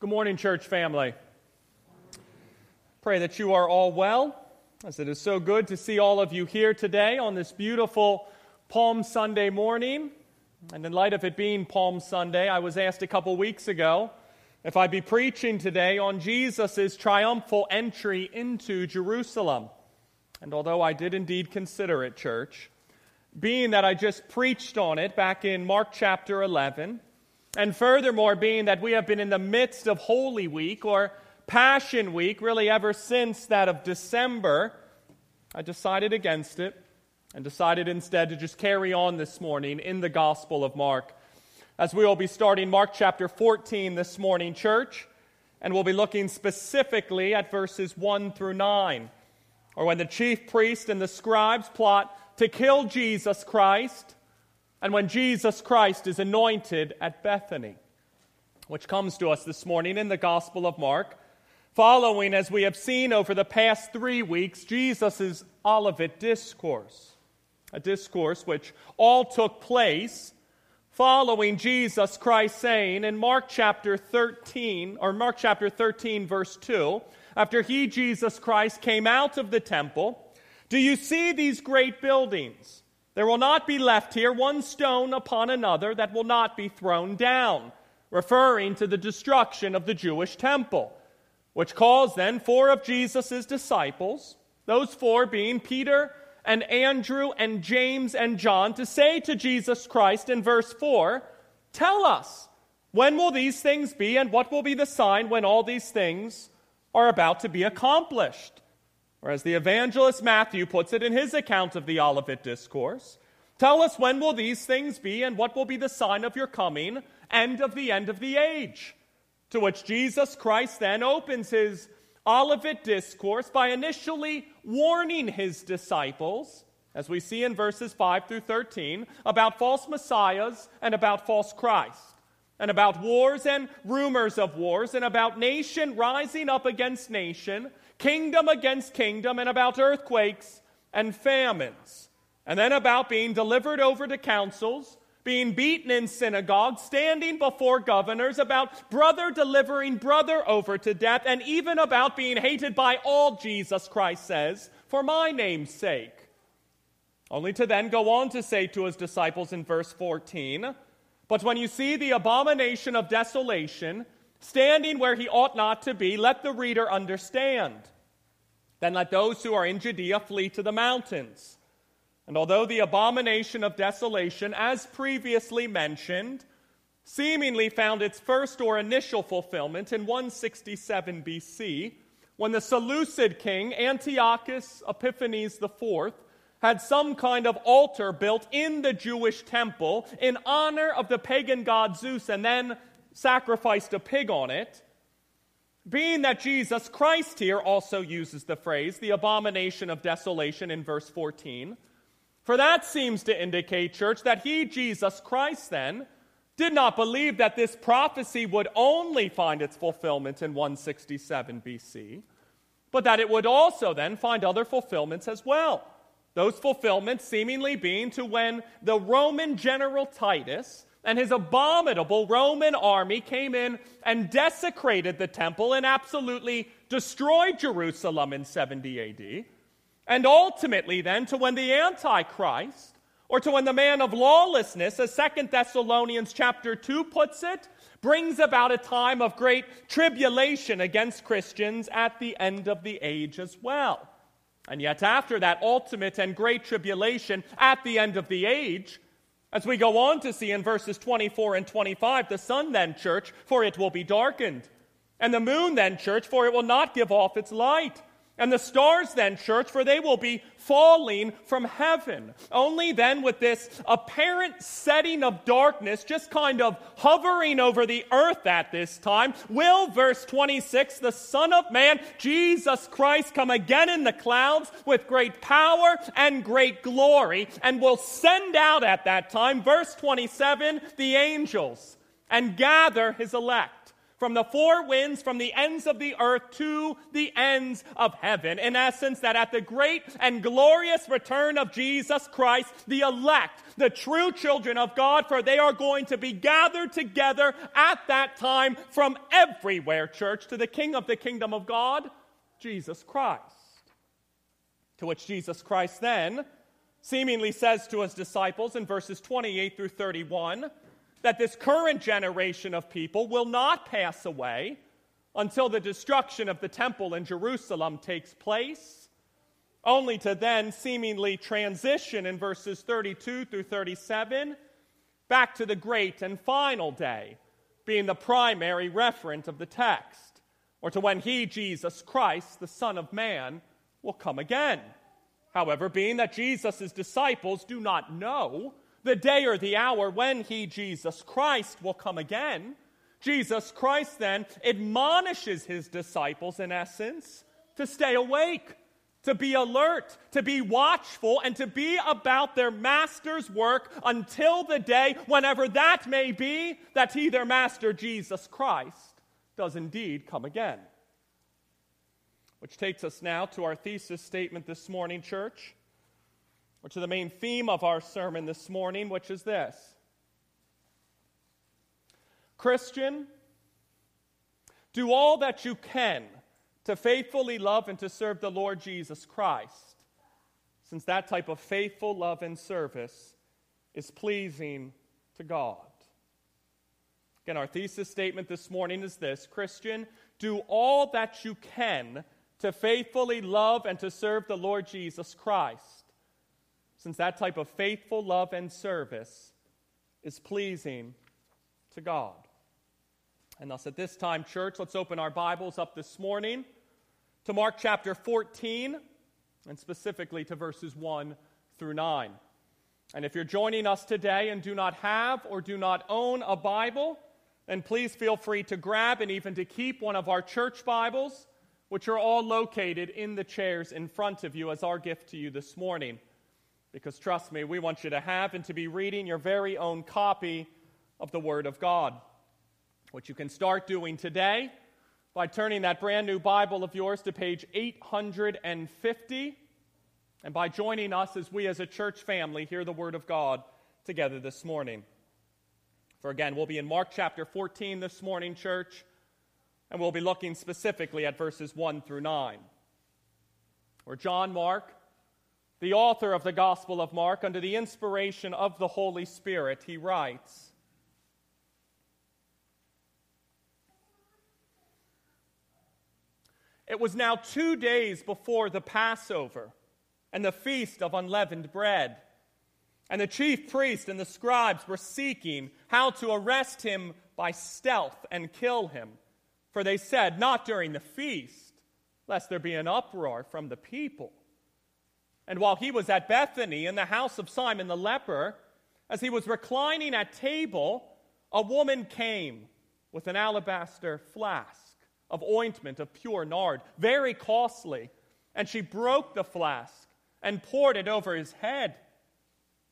Good morning, church family. Pray that you are all well, as it is so good to see all of you here today on this beautiful Palm Sunday morning. And in light of it being Palm Sunday, I was asked a couple weeks ago if I'd be preaching today on Jesus' triumphal entry into Jerusalem. And although I did indeed consider it, church, being that I just preached on it back in Mark chapter 11, and furthermore, being that we have been in the midst of Holy Week or Passion Week, really ever since that of December, I decided against it and decided instead to just carry on this morning in the Gospel of Mark. As we will be starting Mark chapter 14 this morning, church, and we'll be looking specifically at verses 1 through 9, or when the chief priest and the scribes plot to kill Jesus Christ and when Jesus Christ is anointed at Bethany, which comes to us this morning in the Gospel of Mark, following, as we have seen over the past three weeks, Jesus' Olivet Discourse, a discourse which all took place following Jesus Christ saying in Mark chapter 13, or Mark chapter 13, verse 2, after he, Jesus Christ, came out of the temple, Do you see these great buildings? There will not be left here one stone upon another that will not be thrown down, referring to the destruction of the Jewish temple, which caused then four of Jesus' disciples, those four being Peter and Andrew and James and John, to say to Jesus Christ in verse 4 Tell us, when will these things be, and what will be the sign when all these things are about to be accomplished? Or as the evangelist Matthew puts it in his account of the Olivet Discourse, tell us when will these things be and what will be the sign of your coming and of the end of the age. To which Jesus Christ then opens his Olivet Discourse by initially warning his disciples, as we see in verses 5 through 13, about false messiahs and about false Christ, and about wars and rumors of wars, and about nation rising up against nation kingdom against kingdom, and about earthquakes and famines, and then about being delivered over to councils, being beaten in synagogues, standing before governors, about brother delivering brother over to death, and even about being hated by all, Jesus Christ says, for my name's sake. Only to then go on to say to his disciples in verse 14, But when you see the abomination of desolation, standing where he ought not to be, let the reader understand. Then let those who are in Judea flee to the mountains. And although the abomination of desolation, as previously mentioned, seemingly found its first or initial fulfillment in 167 BC, when the Seleucid king Antiochus Epiphanes IV had some kind of altar built in the Jewish temple in honor of the pagan god Zeus and then sacrificed a pig on it. Being that Jesus Christ here also uses the phrase, the abomination of desolation, in verse 14, for that seems to indicate, church, that he, Jesus Christ, then, did not believe that this prophecy would only find its fulfillment in 167 BC, but that it would also then find other fulfillments as well. Those fulfillments seemingly being to when the Roman general Titus and his abominable Roman army came in and desecrated the temple and absolutely destroyed Jerusalem in 70 AD. And ultimately, then, to when the Antichrist, or to when the man of lawlessness, as Second Thessalonians chapter 2 puts it, brings about a time of great tribulation against Christians at the end of the age as well. And yet, after that ultimate and great tribulation at the end of the age, as we go on to see in verses 24 and 25, the sun then, church, for it will be darkened, and the moon then, church, for it will not give off its light and the stars, then, church, for they will be falling from heaven. Only then, with this apparent setting of darkness just kind of hovering over the earth at this time, will, verse 26, the Son of Man, Jesus Christ, come again in the clouds with great power and great glory, and will send out at that time, verse 27, the angels and gather his elect from the four winds, from the ends of the earth to the ends of heaven. In essence, that at the great and glorious return of Jesus Christ, the elect, the true children of God, for they are going to be gathered together at that time from everywhere, church, to the King of the kingdom of God, Jesus Christ. To which Jesus Christ then seemingly says to his disciples in verses 28 through 31 that this current generation of people will not pass away until the destruction of the temple in Jerusalem takes place, only to then seemingly transition in verses 32 through 37 back to the great and final day, being the primary referent of the text, or to when he, Jesus Christ, the Son of Man, will come again. However, being that Jesus' disciples do not know the day or the hour when he, Jesus Christ, will come again, Jesus Christ then admonishes his disciples, in essence, to stay awake, to be alert, to be watchful, and to be about their master's work until the day, whenever that may be, that he, their master, Jesus Christ, does indeed come again. Which takes us now to our thesis statement this morning, church or to the main theme of our sermon this morning, which is this Christian, do all that you can to faithfully love and to serve the Lord Jesus Christ, since that type of faithful love and service is pleasing to God. Again, our thesis statement this morning is this Christian, do all that you can to faithfully love and to serve the Lord Jesus Christ since that type of faithful love and service is pleasing to God. And thus, at this time, church, let's open our Bibles up this morning to Mark chapter 14, and specifically to verses 1 through 9. And if you're joining us today and do not have or do not own a Bible, then please feel free to grab and even to keep one of our church Bibles, which are all located in the chairs in front of you as our gift to you this morning. Because trust me, we want you to have and to be reading your very own copy of the Word of God, which you can start doing today by turning that brand new Bible of yours to page 850 and by joining us as we as a church family hear the Word of God together this morning. For again, we'll be in Mark chapter 14 this morning, church, and we'll be looking specifically at verses 1 through 9. Where John Mark the author of the Gospel of Mark, under the inspiration of the Holy Spirit, he writes It was now two days before the Passover and the feast of unleavened bread. And the chief priest and the scribes were seeking how to arrest him by stealth and kill him. For they said, Not during the feast, lest there be an uproar from the people. And while he was at Bethany in the house of Simon the leper, as he was reclining at table, a woman came with an alabaster flask of ointment of pure nard, very costly, and she broke the flask and poured it over his head.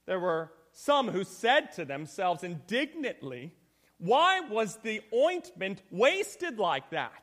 There were some who said to themselves indignantly, Why was the ointment wasted like that?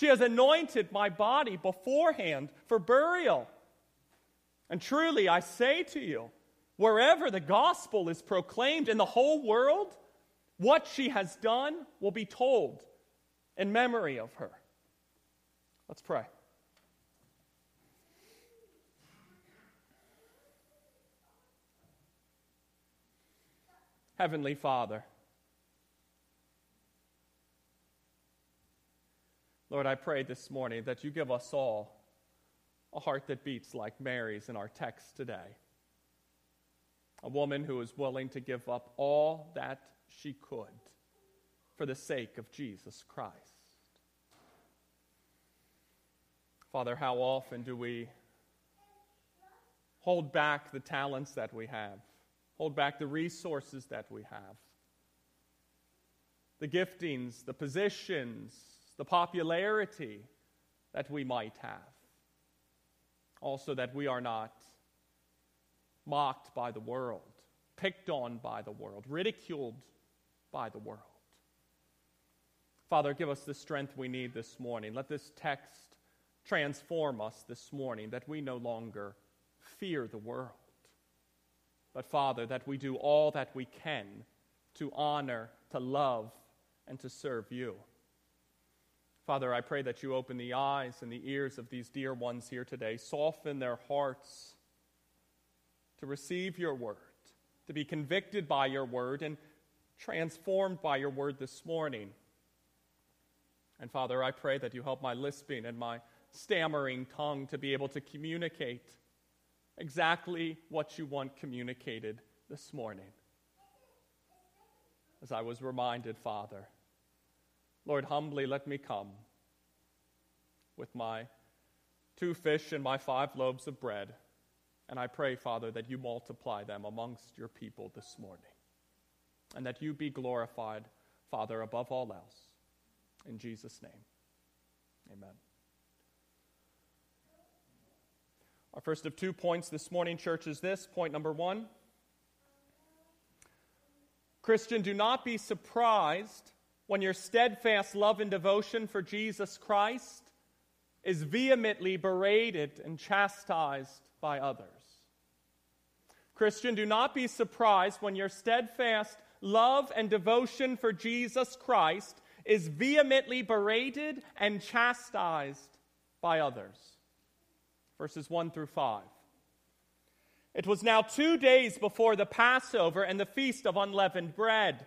She has anointed my body beforehand for burial. And truly, I say to you, wherever the gospel is proclaimed in the whole world, what she has done will be told in memory of her. Let's pray. Heavenly Father, Lord, I pray this morning that you give us all a heart that beats like Mary's in our text today. A woman who is willing to give up all that she could for the sake of Jesus Christ. Father, how often do we hold back the talents that we have, hold back the resources that we have, the giftings, the positions, the popularity that we might have. Also, that we are not mocked by the world, picked on by the world, ridiculed by the world. Father, give us the strength we need this morning. Let this text transform us this morning that we no longer fear the world. But, Father, that we do all that we can to honor, to love, and to serve you. Father, I pray that you open the eyes and the ears of these dear ones here today, soften their hearts to receive your word, to be convicted by your word, and transformed by your word this morning. And Father, I pray that you help my lisping and my stammering tongue to be able to communicate exactly what you want communicated this morning. As I was reminded, Father, Lord, humbly let me come with my two fish and my five loaves of bread. And I pray, Father, that you multiply them amongst your people this morning. And that you be glorified, Father, above all else. In Jesus' name, amen. Our first of two points this morning, church, is this. Point number one Christian, do not be surprised when your steadfast love and devotion for Jesus Christ is vehemently berated and chastised by others. Christian, do not be surprised when your steadfast love and devotion for Jesus Christ is vehemently berated and chastised by others verses 1 through 5. It was now two days before the Passover and the feast of unleavened bread.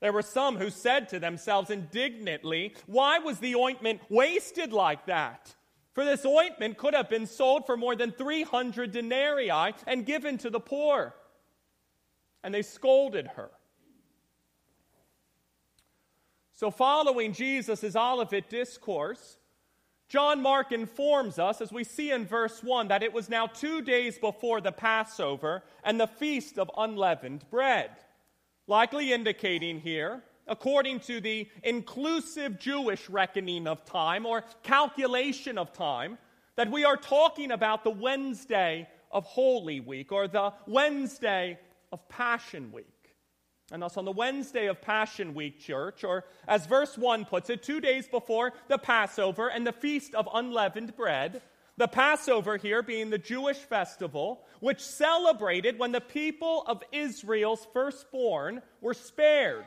There were some who said to themselves indignantly, Why was the ointment wasted like that? For this ointment could have been sold for more than 300 denarii and given to the poor. And they scolded her. So, following Jesus' Olivet discourse, John Mark informs us, as we see in verse 1, that it was now two days before the Passover and the feast of unleavened bread, likely indicating here, according to the inclusive Jewish reckoning of time or calculation of time, that we are talking about the Wednesday of Holy Week or the Wednesday of Passion Week. And thus, on the Wednesday of Passion Week, church, or as verse 1 puts it, two days before the Passover and the Feast of Unleavened Bread, the Passover here being the Jewish festival, which celebrated when the people of Israel's firstborn were spared,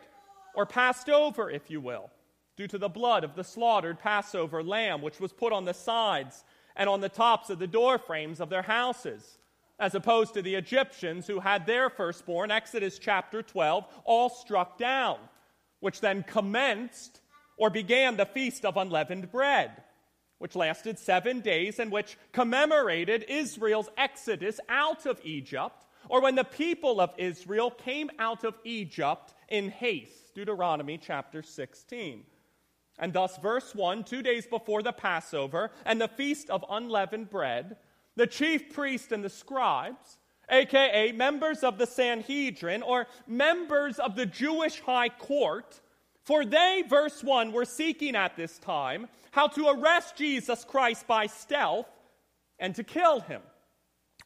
or passed over, if you will, due to the blood of the slaughtered Passover lamb, which was put on the sides and on the tops of the door frames of their houses as opposed to the Egyptians who had their firstborn, Exodus chapter 12, all struck down, which then commenced or began the Feast of Unleavened Bread, which lasted seven days and which commemorated Israel's exodus out of Egypt, or when the people of Israel came out of Egypt in haste. Deuteronomy chapter 16. And thus, verse 1, two days before the Passover and the Feast of Unleavened Bread, the chief priest and the scribes, aka members of the Sanhedrin or members of the Jewish high court, for they, verse 1, were seeking at this time how to arrest Jesus Christ by stealth and to kill him.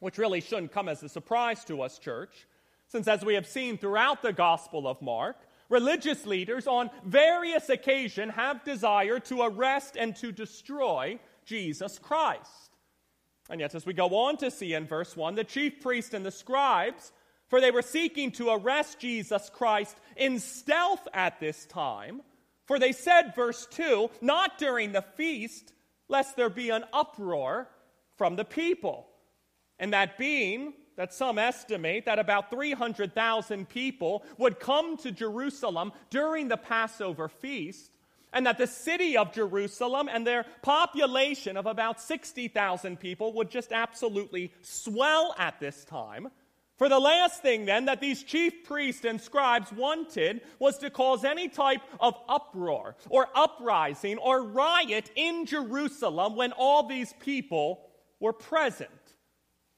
Which really shouldn't come as a surprise to us, church, since as we have seen throughout the Gospel of Mark, religious leaders on various occasions have desired to arrest and to destroy Jesus Christ. And yet, as we go on to see in verse 1, the chief priests and the scribes, for they were seeking to arrest Jesus Christ in stealth at this time, for they said, verse 2, not during the feast, lest there be an uproar from the people. And that being that some estimate that about 300,000 people would come to Jerusalem during the Passover feast, and that the city of Jerusalem and their population of about 60,000 people would just absolutely swell at this time. For the last thing, then, that these chief priests and scribes wanted was to cause any type of uproar or uprising or riot in Jerusalem when all these people were present.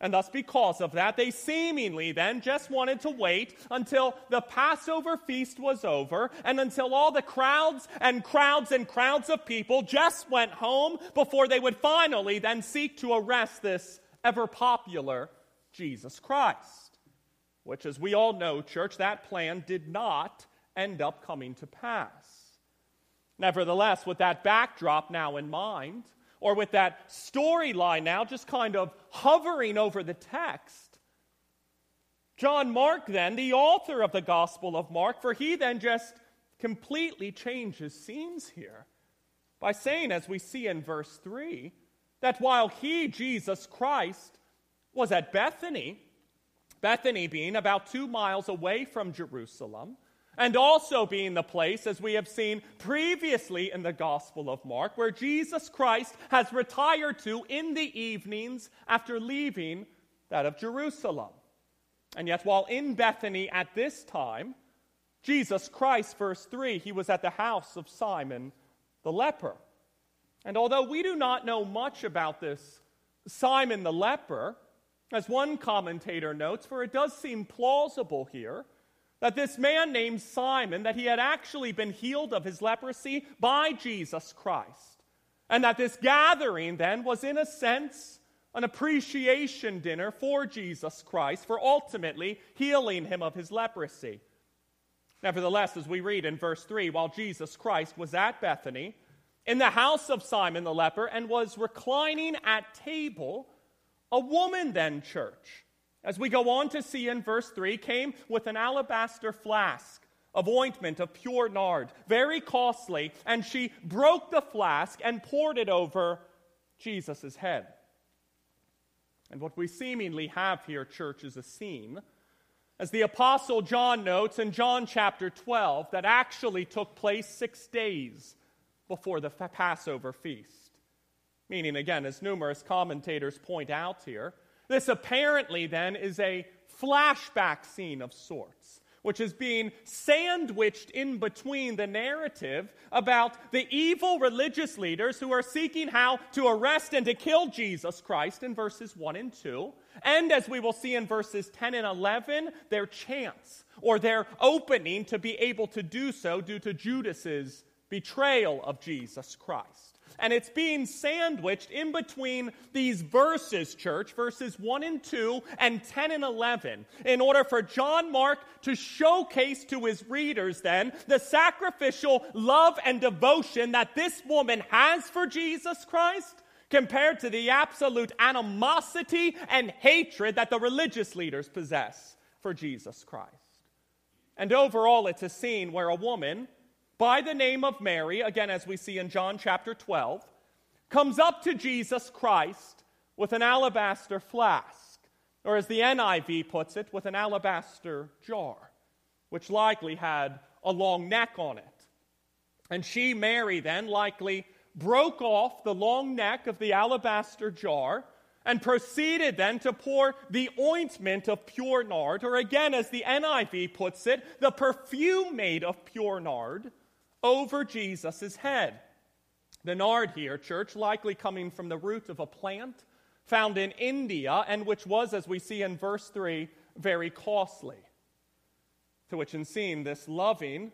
And thus, because of that, they seemingly then just wanted to wait until the Passover feast was over and until all the crowds and crowds and crowds of people just went home before they would finally then seek to arrest this ever popular Jesus Christ. Which, as we all know, church, that plan did not end up coming to pass. Nevertheless, with that backdrop now in mind, or with that storyline now just kind of hovering over the text. John Mark, then, the author of the Gospel of Mark, for he then just completely changes scenes here by saying, as we see in verse 3, that while he, Jesus Christ, was at Bethany, Bethany being about two miles away from Jerusalem, and also being the place, as we have seen previously in the Gospel of Mark, where Jesus Christ has retired to in the evenings after leaving that of Jerusalem. And yet, while in Bethany at this time, Jesus Christ, verse 3, he was at the house of Simon the leper. And although we do not know much about this Simon the leper, as one commentator notes, for it does seem plausible here that this man named Simon, that he had actually been healed of his leprosy by Jesus Christ. And that this gathering then was, in a sense, an appreciation dinner for Jesus Christ for ultimately healing him of his leprosy. Nevertheless, as we read in verse 3, while Jesus Christ was at Bethany, in the house of Simon the leper, and was reclining at table, a woman then, church, as we go on to see in verse 3, came with an alabaster flask of ointment of pure nard, very costly, and she broke the flask and poured it over Jesus' head. And what we seemingly have here, church, is a scene, as the Apostle John notes in John chapter 12, that actually took place six days before the Passover feast. Meaning, again, as numerous commentators point out here, this apparently then is a flashback scene of sorts, which is being sandwiched in between the narrative about the evil religious leaders who are seeking how to arrest and to kill Jesus Christ in verses 1 and 2, and as we will see in verses 10 and 11, their chance or their opening to be able to do so due to Judas's betrayal of Jesus Christ. And it's being sandwiched in between these verses, church, verses 1 and 2 and 10 and 11, in order for John Mark to showcase to his readers then the sacrificial love and devotion that this woman has for Jesus Christ compared to the absolute animosity and hatred that the religious leaders possess for Jesus Christ. And overall, it's a scene where a woman by the name of Mary, again, as we see in John chapter 12, comes up to Jesus Christ with an alabaster flask, or as the NIV puts it, with an alabaster jar, which likely had a long neck on it. And she, Mary, then likely broke off the long neck of the alabaster jar and proceeded then to pour the ointment of pure nard, or again, as the NIV puts it, the perfume made of pure nard over Jesus' head. The nard here, church, likely coming from the root of a plant found in India and which was, as we see in verse 3, very costly. To which, in seeing this loving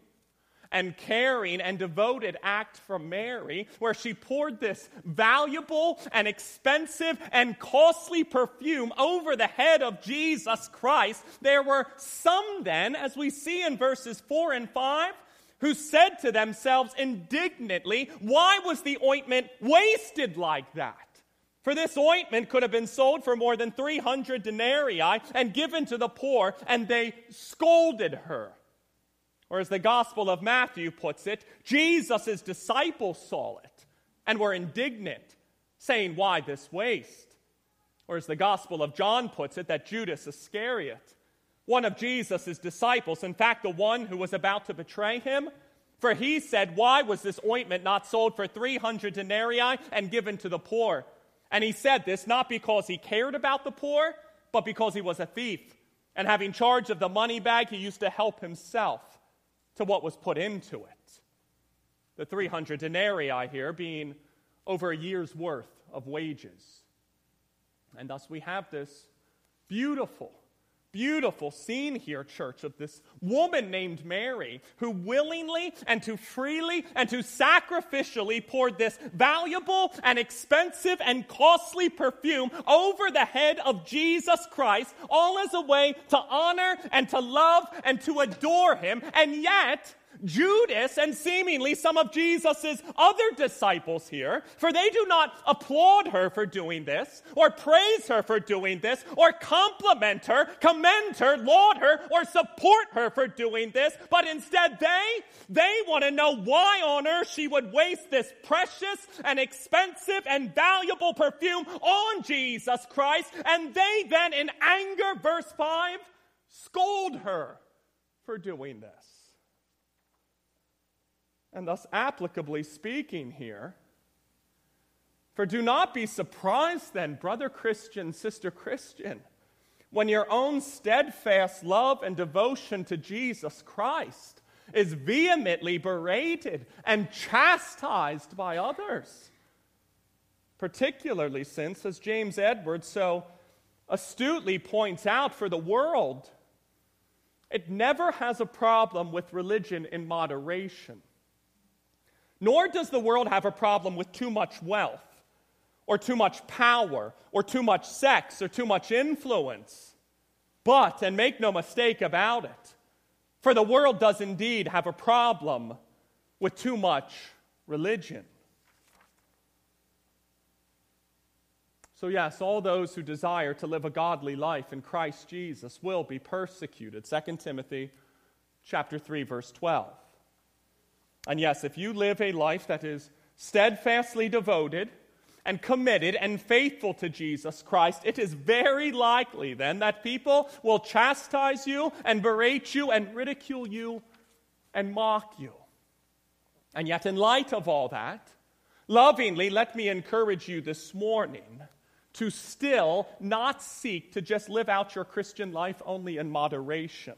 and caring and devoted act from Mary, where she poured this valuable and expensive and costly perfume over the head of Jesus Christ, there were some then, as we see in verses 4 and 5, who said to themselves indignantly, Why was the ointment wasted like that? For this ointment could have been sold for more than 300 denarii and given to the poor, and they scolded her. Or as the Gospel of Matthew puts it, Jesus' disciples saw it and were indignant, saying, Why this waste? Or as the Gospel of John puts it, that Judas Iscariot, one of Jesus' disciples, in fact, the one who was about to betray him, for he said, Why was this ointment not sold for 300 denarii and given to the poor? And he said this not because he cared about the poor, but because he was a thief. And having charge of the money bag, he used to help himself to what was put into it. The 300 denarii here being over a year's worth of wages. And thus we have this beautiful beautiful scene here, church, of this woman named Mary who willingly and to freely and to sacrificially poured this valuable and expensive and costly perfume over the head of Jesus Christ, all as a way to honor and to love and to adore him. And yet, Judas and seemingly some of Jesus' other disciples here, for they do not applaud her for doing this, or praise her for doing this, or compliment her, commend her, laud her, or support her for doing this, but instead they, they want to know why on earth she would waste this precious and expensive and valuable perfume on Jesus Christ, and they then in anger, verse 5, scold her for doing this. And thus, applicably speaking here, for do not be surprised then, brother Christian, sister Christian, when your own steadfast love and devotion to Jesus Christ is vehemently berated and chastised by others. Particularly since, as James Edwards so astutely points out for the world, it never has a problem with religion in moderation. Nor does the world have a problem with too much wealth, or too much power, or too much sex, or too much influence. But, and make no mistake about it, for the world does indeed have a problem with too much religion. So, yes, all those who desire to live a godly life in Christ Jesus will be persecuted. 2 Timothy chapter 3 verse 12. And yes, if you live a life that is steadfastly devoted and committed and faithful to Jesus Christ, it is very likely then that people will chastise you and berate you and ridicule you and mock you. And yet, in light of all that, lovingly, let me encourage you this morning to still not seek to just live out your Christian life only in moderation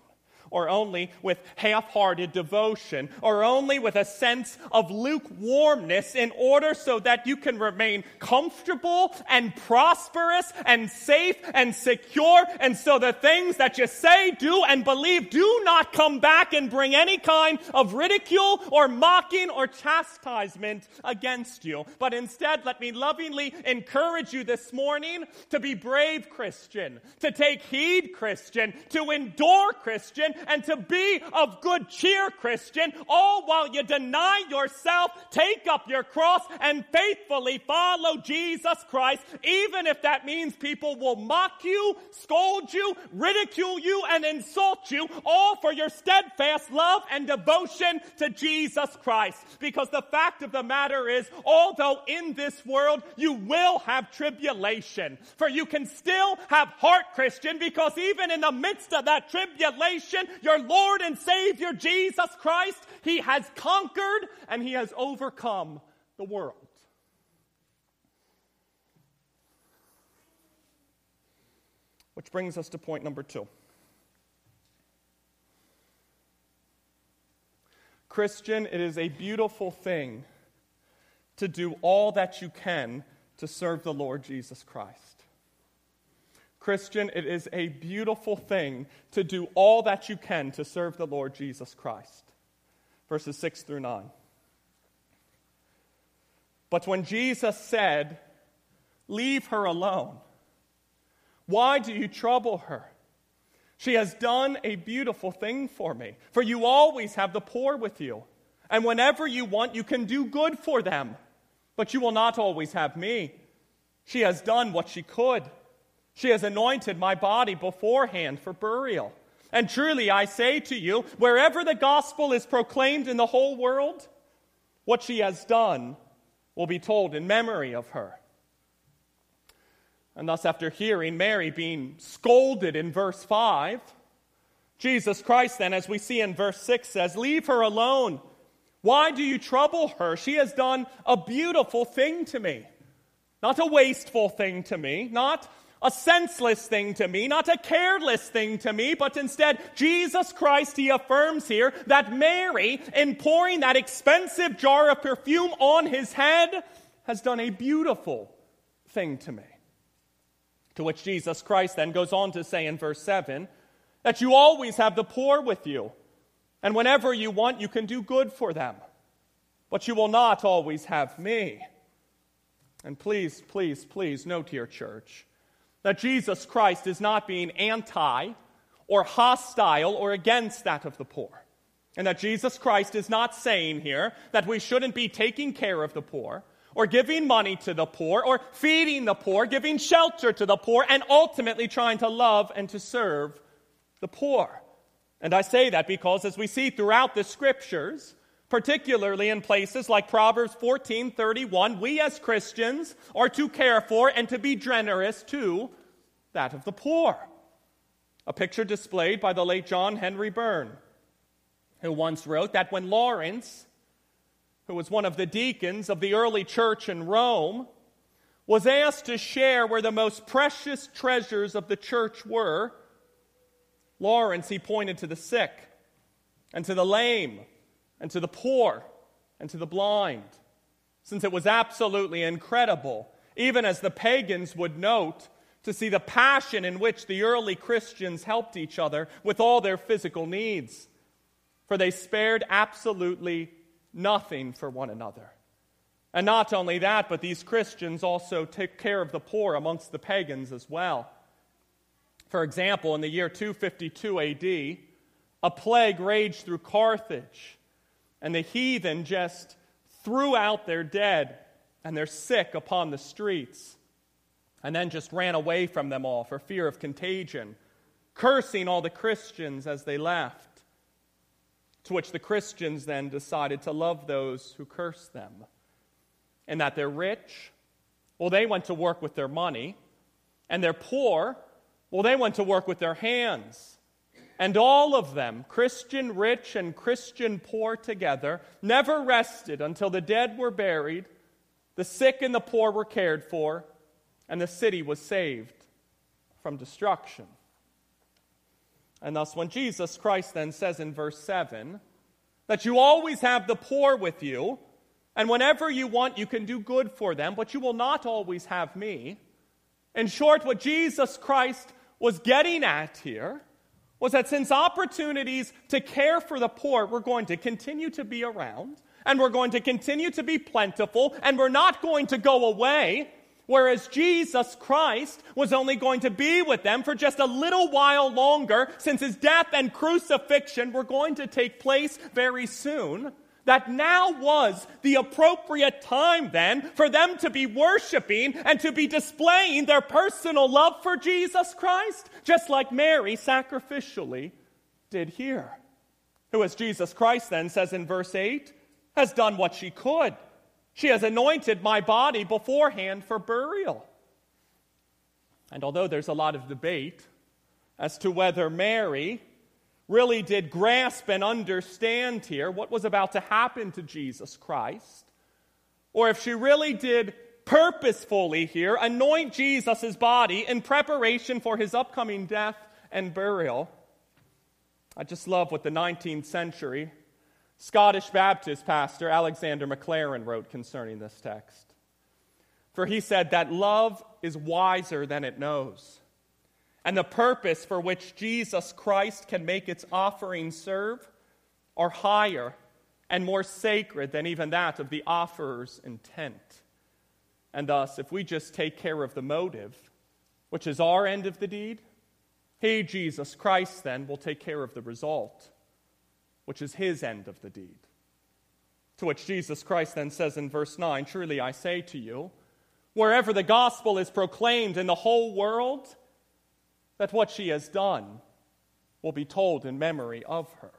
or only with half hearted devotion, or only with a sense of lukewarmness in order so that you can remain comfortable and prosperous and safe and secure. And so the things that you say, do, and believe do not come back and bring any kind of ridicule or mocking or chastisement against you. But instead, let me lovingly encourage you this morning to be brave Christian, to take heed Christian, to endure Christian, and to be of good cheer, Christian, all while you deny yourself, take up your cross, and faithfully follow Jesus Christ, even if that means people will mock you, scold you, ridicule you, and insult you, all for your steadfast love and devotion to Jesus Christ. Because the fact of the matter is, although in this world you will have tribulation, for you can still have heart, Christian, because even in the midst of that tribulation, your Lord and Savior Jesus Christ, He has conquered and He has overcome the world. Which brings us to point number two. Christian, it is a beautiful thing to do all that you can to serve the Lord Jesus Christ. Christian, it is a beautiful thing to do all that you can to serve the Lord Jesus Christ. Verses 6 through 9. But when Jesus said, Leave her alone, why do you trouble her? She has done a beautiful thing for me, for you always have the poor with you. And whenever you want, you can do good for them. But you will not always have me. She has done what she could. She has anointed my body beforehand for burial. And truly, I say to you, wherever the gospel is proclaimed in the whole world, what she has done will be told in memory of her. And thus, after hearing Mary being scolded in verse 5, Jesus Christ, then, as we see in verse 6, says, Leave her alone. Why do you trouble her? She has done a beautiful thing to me. Not a wasteful thing to me, not a senseless thing to me, not a careless thing to me, but instead, Jesus Christ, he affirms here that Mary, in pouring that expensive jar of perfume on his head, has done a beautiful thing to me. To which Jesus Christ then goes on to say in verse 7 that you always have the poor with you, and whenever you want, you can do good for them, but you will not always have me. And please, please, please note here, church, that Jesus Christ is not being anti or hostile or against that of the poor. And that Jesus Christ is not saying here that we shouldn't be taking care of the poor or giving money to the poor, or feeding the poor, giving shelter to the poor, and ultimately trying to love and to serve the poor. And I say that because as we see throughout the scriptures, particularly in places like Proverbs 14:31, we as Christians are to care for and to be generous to that of the poor. A picture displayed by the late John Henry Byrne, who once wrote that when Lawrence who was one of the deacons of the early church in Rome, was asked to share where the most precious treasures of the church were, Lawrence, he pointed to the sick, and to the lame, and to the poor, and to the blind, since it was absolutely incredible, even as the pagans would note, to see the passion in which the early Christians helped each other with all their physical needs. For they spared absolutely nothing for one another. And not only that, but these Christians also took care of the poor amongst the pagans as well. For example, in the year 252 AD, a plague raged through Carthage, and the heathen just threw out their dead and their sick upon the streets, and then just ran away from them all for fear of contagion, cursing all the Christians as they left. To which the Christians then decided to love those who curse them. And that they're rich, well, they went to work with their money. And they're poor, well, they went to work with their hands. And all of them, Christian rich and Christian poor together, never rested until the dead were buried, the sick and the poor were cared for, and the city was saved from destruction. And thus, when Jesus Christ then says in verse 7 that you always have the poor with you, and whenever you want, you can do good for them, but you will not always have me. In short, what Jesus Christ was getting at here was that since opportunities to care for the poor were going to continue to be around, and we're going to continue to be plentiful, and we're not going to go away, Whereas Jesus Christ was only going to be with them for just a little while longer, since his death and crucifixion were going to take place very soon, that now was the appropriate time then for them to be worshiping and to be displaying their personal love for Jesus Christ, just like Mary sacrificially did here. Who, as Jesus Christ then says in verse 8, has done what she could she has anointed my body beforehand for burial. And although there's a lot of debate as to whether Mary really did grasp and understand here what was about to happen to Jesus Christ, or if she really did purposefully here anoint Jesus' body in preparation for his upcoming death and burial, I just love what the 19th century Scottish Baptist pastor Alexander Maclaren wrote concerning this text. For he said that love is wiser than it knows, and the purpose for which Jesus Christ can make its offering serve are higher and more sacred than even that of the offerer's intent. And thus, if we just take care of the motive, which is our end of the deed, he, Jesus Christ, then will take care of the result which is his end of the deed. To which Jesus Christ then says in verse 9 Truly I say to you, wherever the gospel is proclaimed in the whole world, that what she has done will be told in memory of her.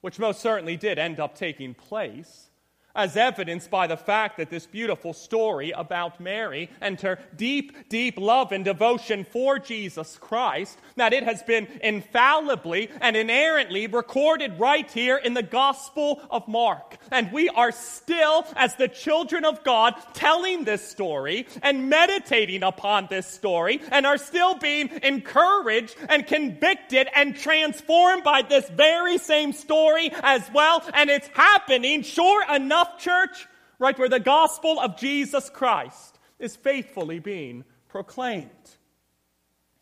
Which most certainly did end up taking place. As evidenced by the fact that this beautiful story about Mary and her deep, deep love and devotion for Jesus Christ, that it has been infallibly and inerrantly recorded right here in the Gospel of Mark. And we are still, as the children of God, telling this story and meditating upon this story and are still being encouraged and convicted and transformed by this very same story as well. And it's happening, sure enough church, right where the gospel of Jesus Christ is faithfully being proclaimed.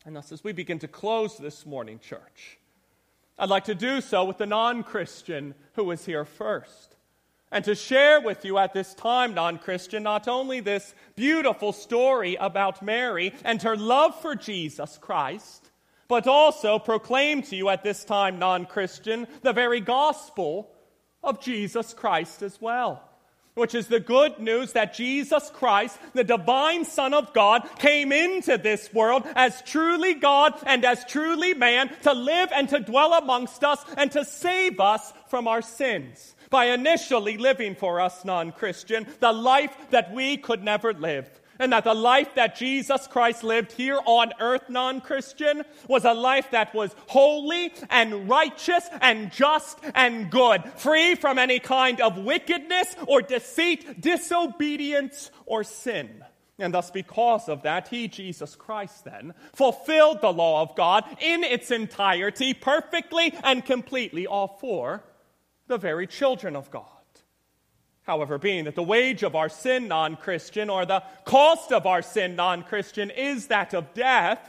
And thus, as we begin to close this morning, church, I'd like to do so with the non Christian who was here first. And to share with you at this time, non Christian, not only this beautiful story about Mary and her love for Jesus Christ, but also proclaim to you at this time, non Christian, the very gospel of Jesus Christ as well. Which is the good news that Jesus Christ, the divine Son of God, came into this world as truly God and as truly man to live and to dwell amongst us and to save us from our sins by initially living for us non Christian the life that we could never live and that the life that Jesus Christ lived here on earth, non Christian, was a life that was holy and righteous and just and good, free from any kind of wickedness or deceit, disobedience or sin. And thus, because of that, he, Jesus Christ, then fulfilled the law of God in its entirety, perfectly and completely, all for the very children of God. However, being that the wage of our sin, non Christian, or the cost of our sin, non Christian, is that of death,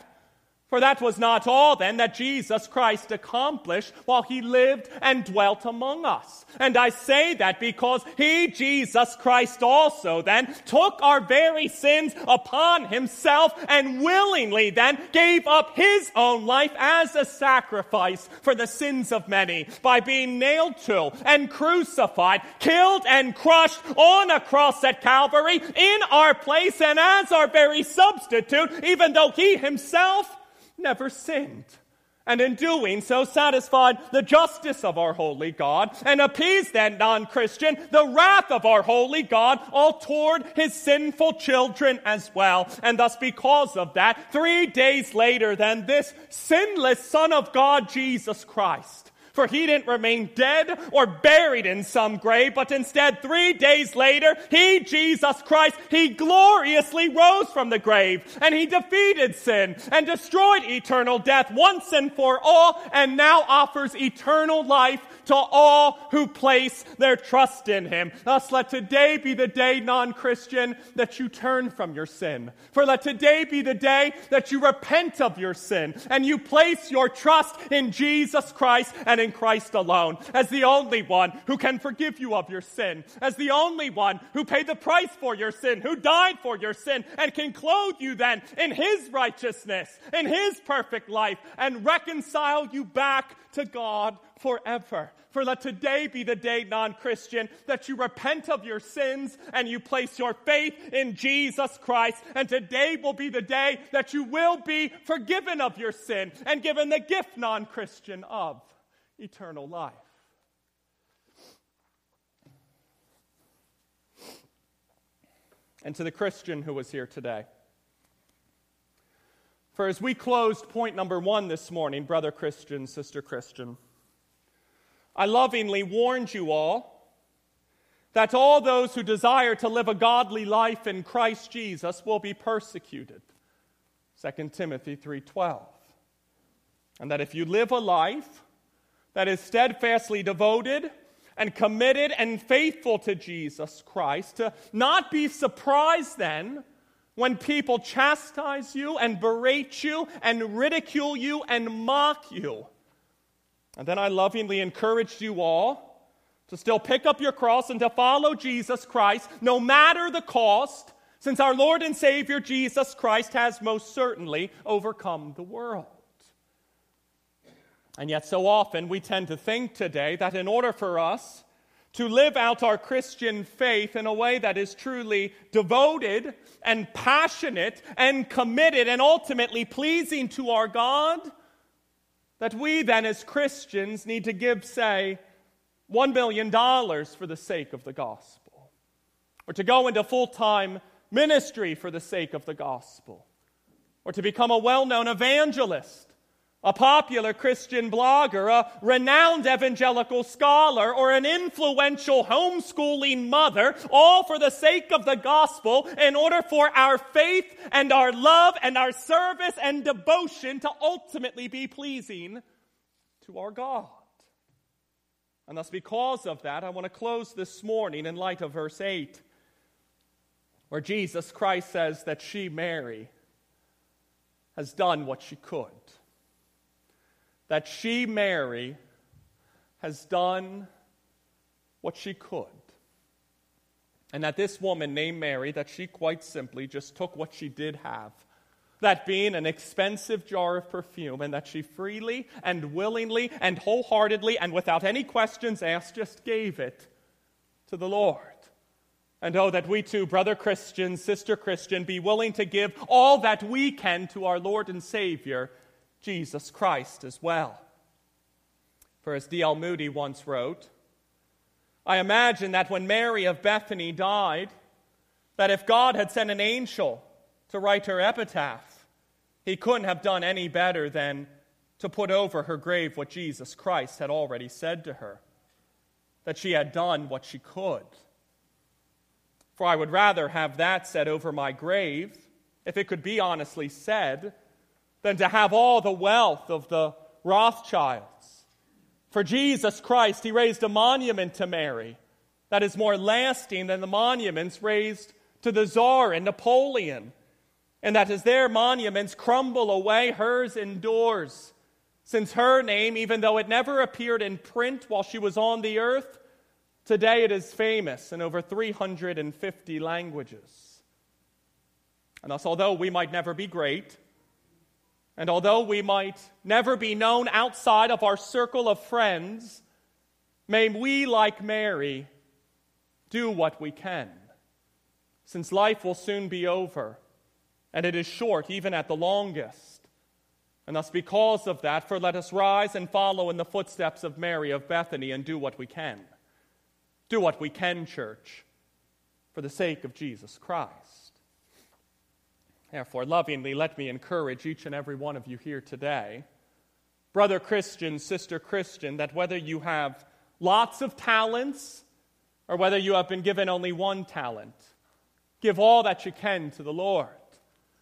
for that was not all then that Jesus Christ accomplished while he lived and dwelt among us. And I say that because he, Jesus Christ, also then took our very sins upon himself and willingly then gave up his own life as a sacrifice for the sins of many by being nailed to and crucified, killed and crushed on a cross at Calvary in our place and as our very substitute, even though he himself never sinned. And in doing so, satisfied the justice of our holy God and appeased that non Christian the wrath of our holy God all toward his sinful children as well. And thus, because of that, three days later, then this sinless Son of God, Jesus Christ, for he didn't remain dead or buried in some grave, but instead, three days later, he, Jesus Christ, he gloriously rose from the grave and he defeated sin and destroyed eternal death once and for all and now offers eternal life to all who place their trust in him. Thus, let today be the day, non Christian, that you turn from your sin. For let today be the day that you repent of your sin and you place your trust in Jesus Christ and in Christ alone as the only one who can forgive you of your sin, as the only one who paid the price for your sin, who died for your sin, and can clothe you then in his righteousness, in his perfect life, and reconcile you back to God forever. For let today be the day, non Christian, that you repent of your sins and you place your faith in Jesus Christ. And today will be the day that you will be forgiven of your sin and given the gift, non Christian, of eternal life. And to the Christian who was here today. For as we closed point number one this morning, brother Christian, sister Christian, I lovingly warned you all that all those who desire to live a godly life in Christ Jesus will be persecuted. 2 Timothy 3:12. And that if you live a life that is steadfastly devoted and committed and faithful to Jesus Christ, to not be surprised then when people chastise you and berate you and ridicule you and mock you and then I lovingly encouraged you all to still pick up your cross and to follow Jesus Christ, no matter the cost, since our Lord and Savior Jesus Christ has most certainly overcome the world. And yet, so often we tend to think today that in order for us to live out our Christian faith in a way that is truly devoted and passionate and committed and ultimately pleasing to our God, that we then, as Christians, need to give, say, $1 million for the sake of the gospel. or to go into full time ministry for the sake of the gospel, or to become a well known evangelist a popular Christian blogger, a renowned evangelical scholar, or an influential homeschooling mother, all for the sake of the gospel, in order for our faith and our love and our service and devotion to ultimately be pleasing to our God. And thus, because of that, I want to close this morning in light of verse 8, where Jesus Christ says that she, Mary, has done what she could that she, Mary, has done what she could. And that this woman named Mary, that she quite simply just took what she did have, that being an expensive jar of perfume, and that she freely and willingly and wholeheartedly and without any questions asked just gave it to the Lord. And oh, that we too, brother Christian, sister Christian, be willing to give all that we can to our Lord and Savior Jesus Christ as well. For as D.L. Moody once wrote, I imagine that when Mary of Bethany died, that if God had sent an angel to write her epitaph, he couldn't have done any better than to put over her grave what Jesus Christ had already said to her that she had done what she could. For I would rather have that said over my grave, if it could be honestly said, than to have all the wealth of the Rothschilds. For Jesus Christ, he raised a monument to Mary that is more lasting than the monuments raised to the Tsar and Napoleon. And that as their monuments crumble away, hers endures. Since her name, even though it never appeared in print while she was on the earth, today it is famous in over 350 languages. And thus, although we might never be great, and although we might never be known outside of our circle of friends, may we, like Mary, do what we can. Since life will soon be over, and it is short even at the longest. And thus, because of that, for let us rise and follow in the footsteps of Mary of Bethany and do what we can. Do what we can, church, for the sake of Jesus Christ. Therefore, lovingly, let me encourage each and every one of you here today, brother Christian, sister Christian, that whether you have lots of talents or whether you have been given only one talent, give all that you can to the Lord.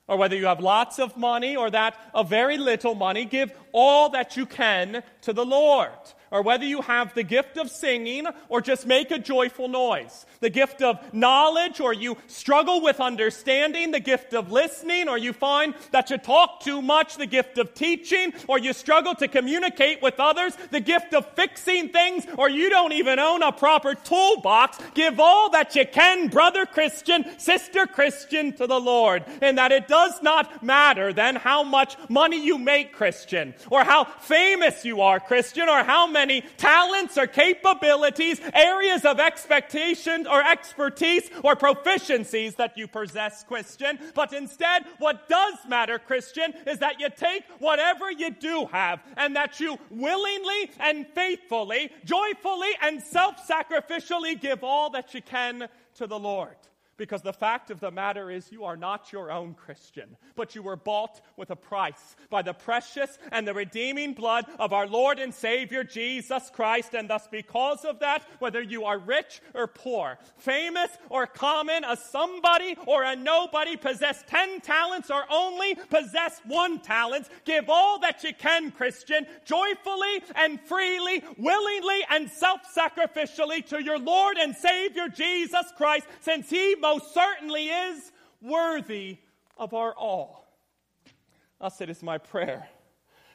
Or whether you have lots of money or that of very little money, give all that you can to the Lord or whether you have the gift of singing or just make a joyful noise, the gift of knowledge or you struggle with understanding, the gift of listening or you find that you talk too much, the gift of teaching or you struggle to communicate with others, the gift of fixing things or you don't even own a proper toolbox, give all that you can, brother Christian, sister Christian, to the Lord. And that it does not matter then how much money you make, Christian, or how famous you are, Christian, or how many talents or capabilities, areas of expectation or expertise or proficiencies that you possess, Christian. But instead, what does matter, Christian, is that you take whatever you do have and that you willingly and faithfully, joyfully and self sacrificially give all that you can to the Lord. Because the fact of the matter is, you are not your own Christian, but you were bought with a price by the precious and the redeeming blood of our Lord and Savior Jesus Christ. And thus, because of that, whether you are rich or poor, famous or common, a somebody or a nobody, possess 10 talents or only possess one talent, give all that you can, Christian, joyfully and freely, willingly and self sacrificially to your Lord and Savior Jesus Christ, since He most certainly is worthy of our all. Thus, it is my prayer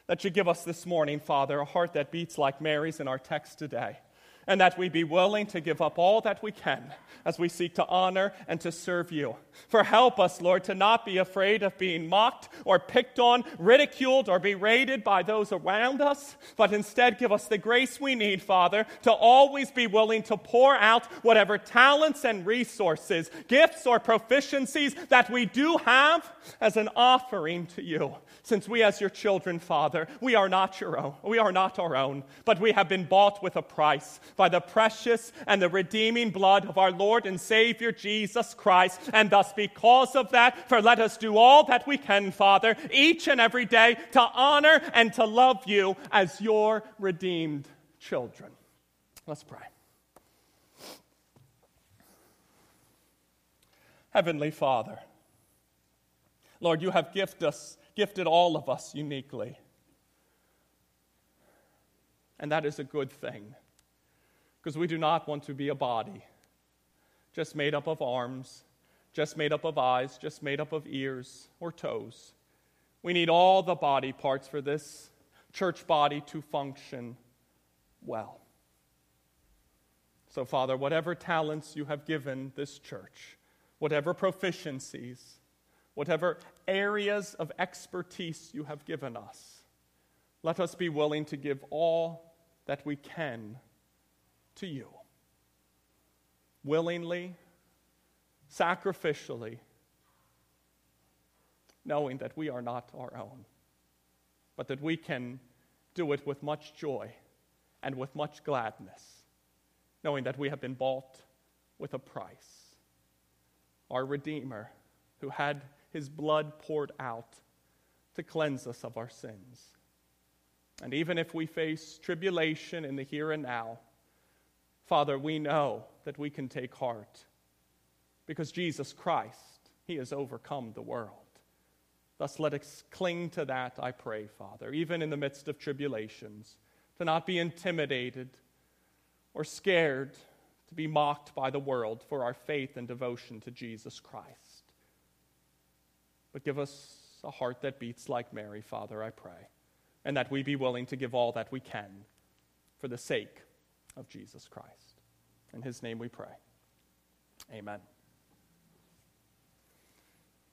that you give us this morning, Father, a heart that beats like Mary's in our text today and that we be willing to give up all that we can as we seek to honor and to serve you. For help us, Lord, to not be afraid of being mocked or picked on, ridiculed, or berated by those around us, but instead give us the grace we need, Father, to always be willing to pour out whatever talents and resources, gifts or proficiencies that we do have as an offering to you since we, as your children, Father, we are not your own, we are not our own, but we have been bought with a price by the precious and the redeeming blood of our Lord and Savior Jesus Christ. And thus, because of that, for let us do all that we can, Father, each and every day to honor and to love you as your redeemed children. Let's pray. Heavenly Father, Lord, you have gifted us, gifted all of us uniquely. And that is a good thing, because we do not want to be a body just made up of arms, just made up of eyes, just made up of ears or toes. We need all the body parts for this church body to function well. So, Father, whatever talents you have given this church, whatever proficiencies, whatever areas of expertise you have given us, let us be willing to give all that we can to you. Willingly, sacrificially, knowing that we are not our own, but that we can do it with much joy and with much gladness, knowing that we have been bought with a price our Redeemer, who had his blood poured out to cleanse us of our sins. And even if we face tribulation in the here and now, Father, we know that we can take heart because Jesus Christ, He has overcome the world. Thus, let us cling to that, I pray, Father, even in the midst of tribulations, to not be intimidated or scared to be mocked by the world for our faith and devotion to Jesus Christ. But give us a heart that beats like Mary, Father, I pray, and that we be willing to give all that we can for the sake of Jesus Christ. In his name we pray. Amen.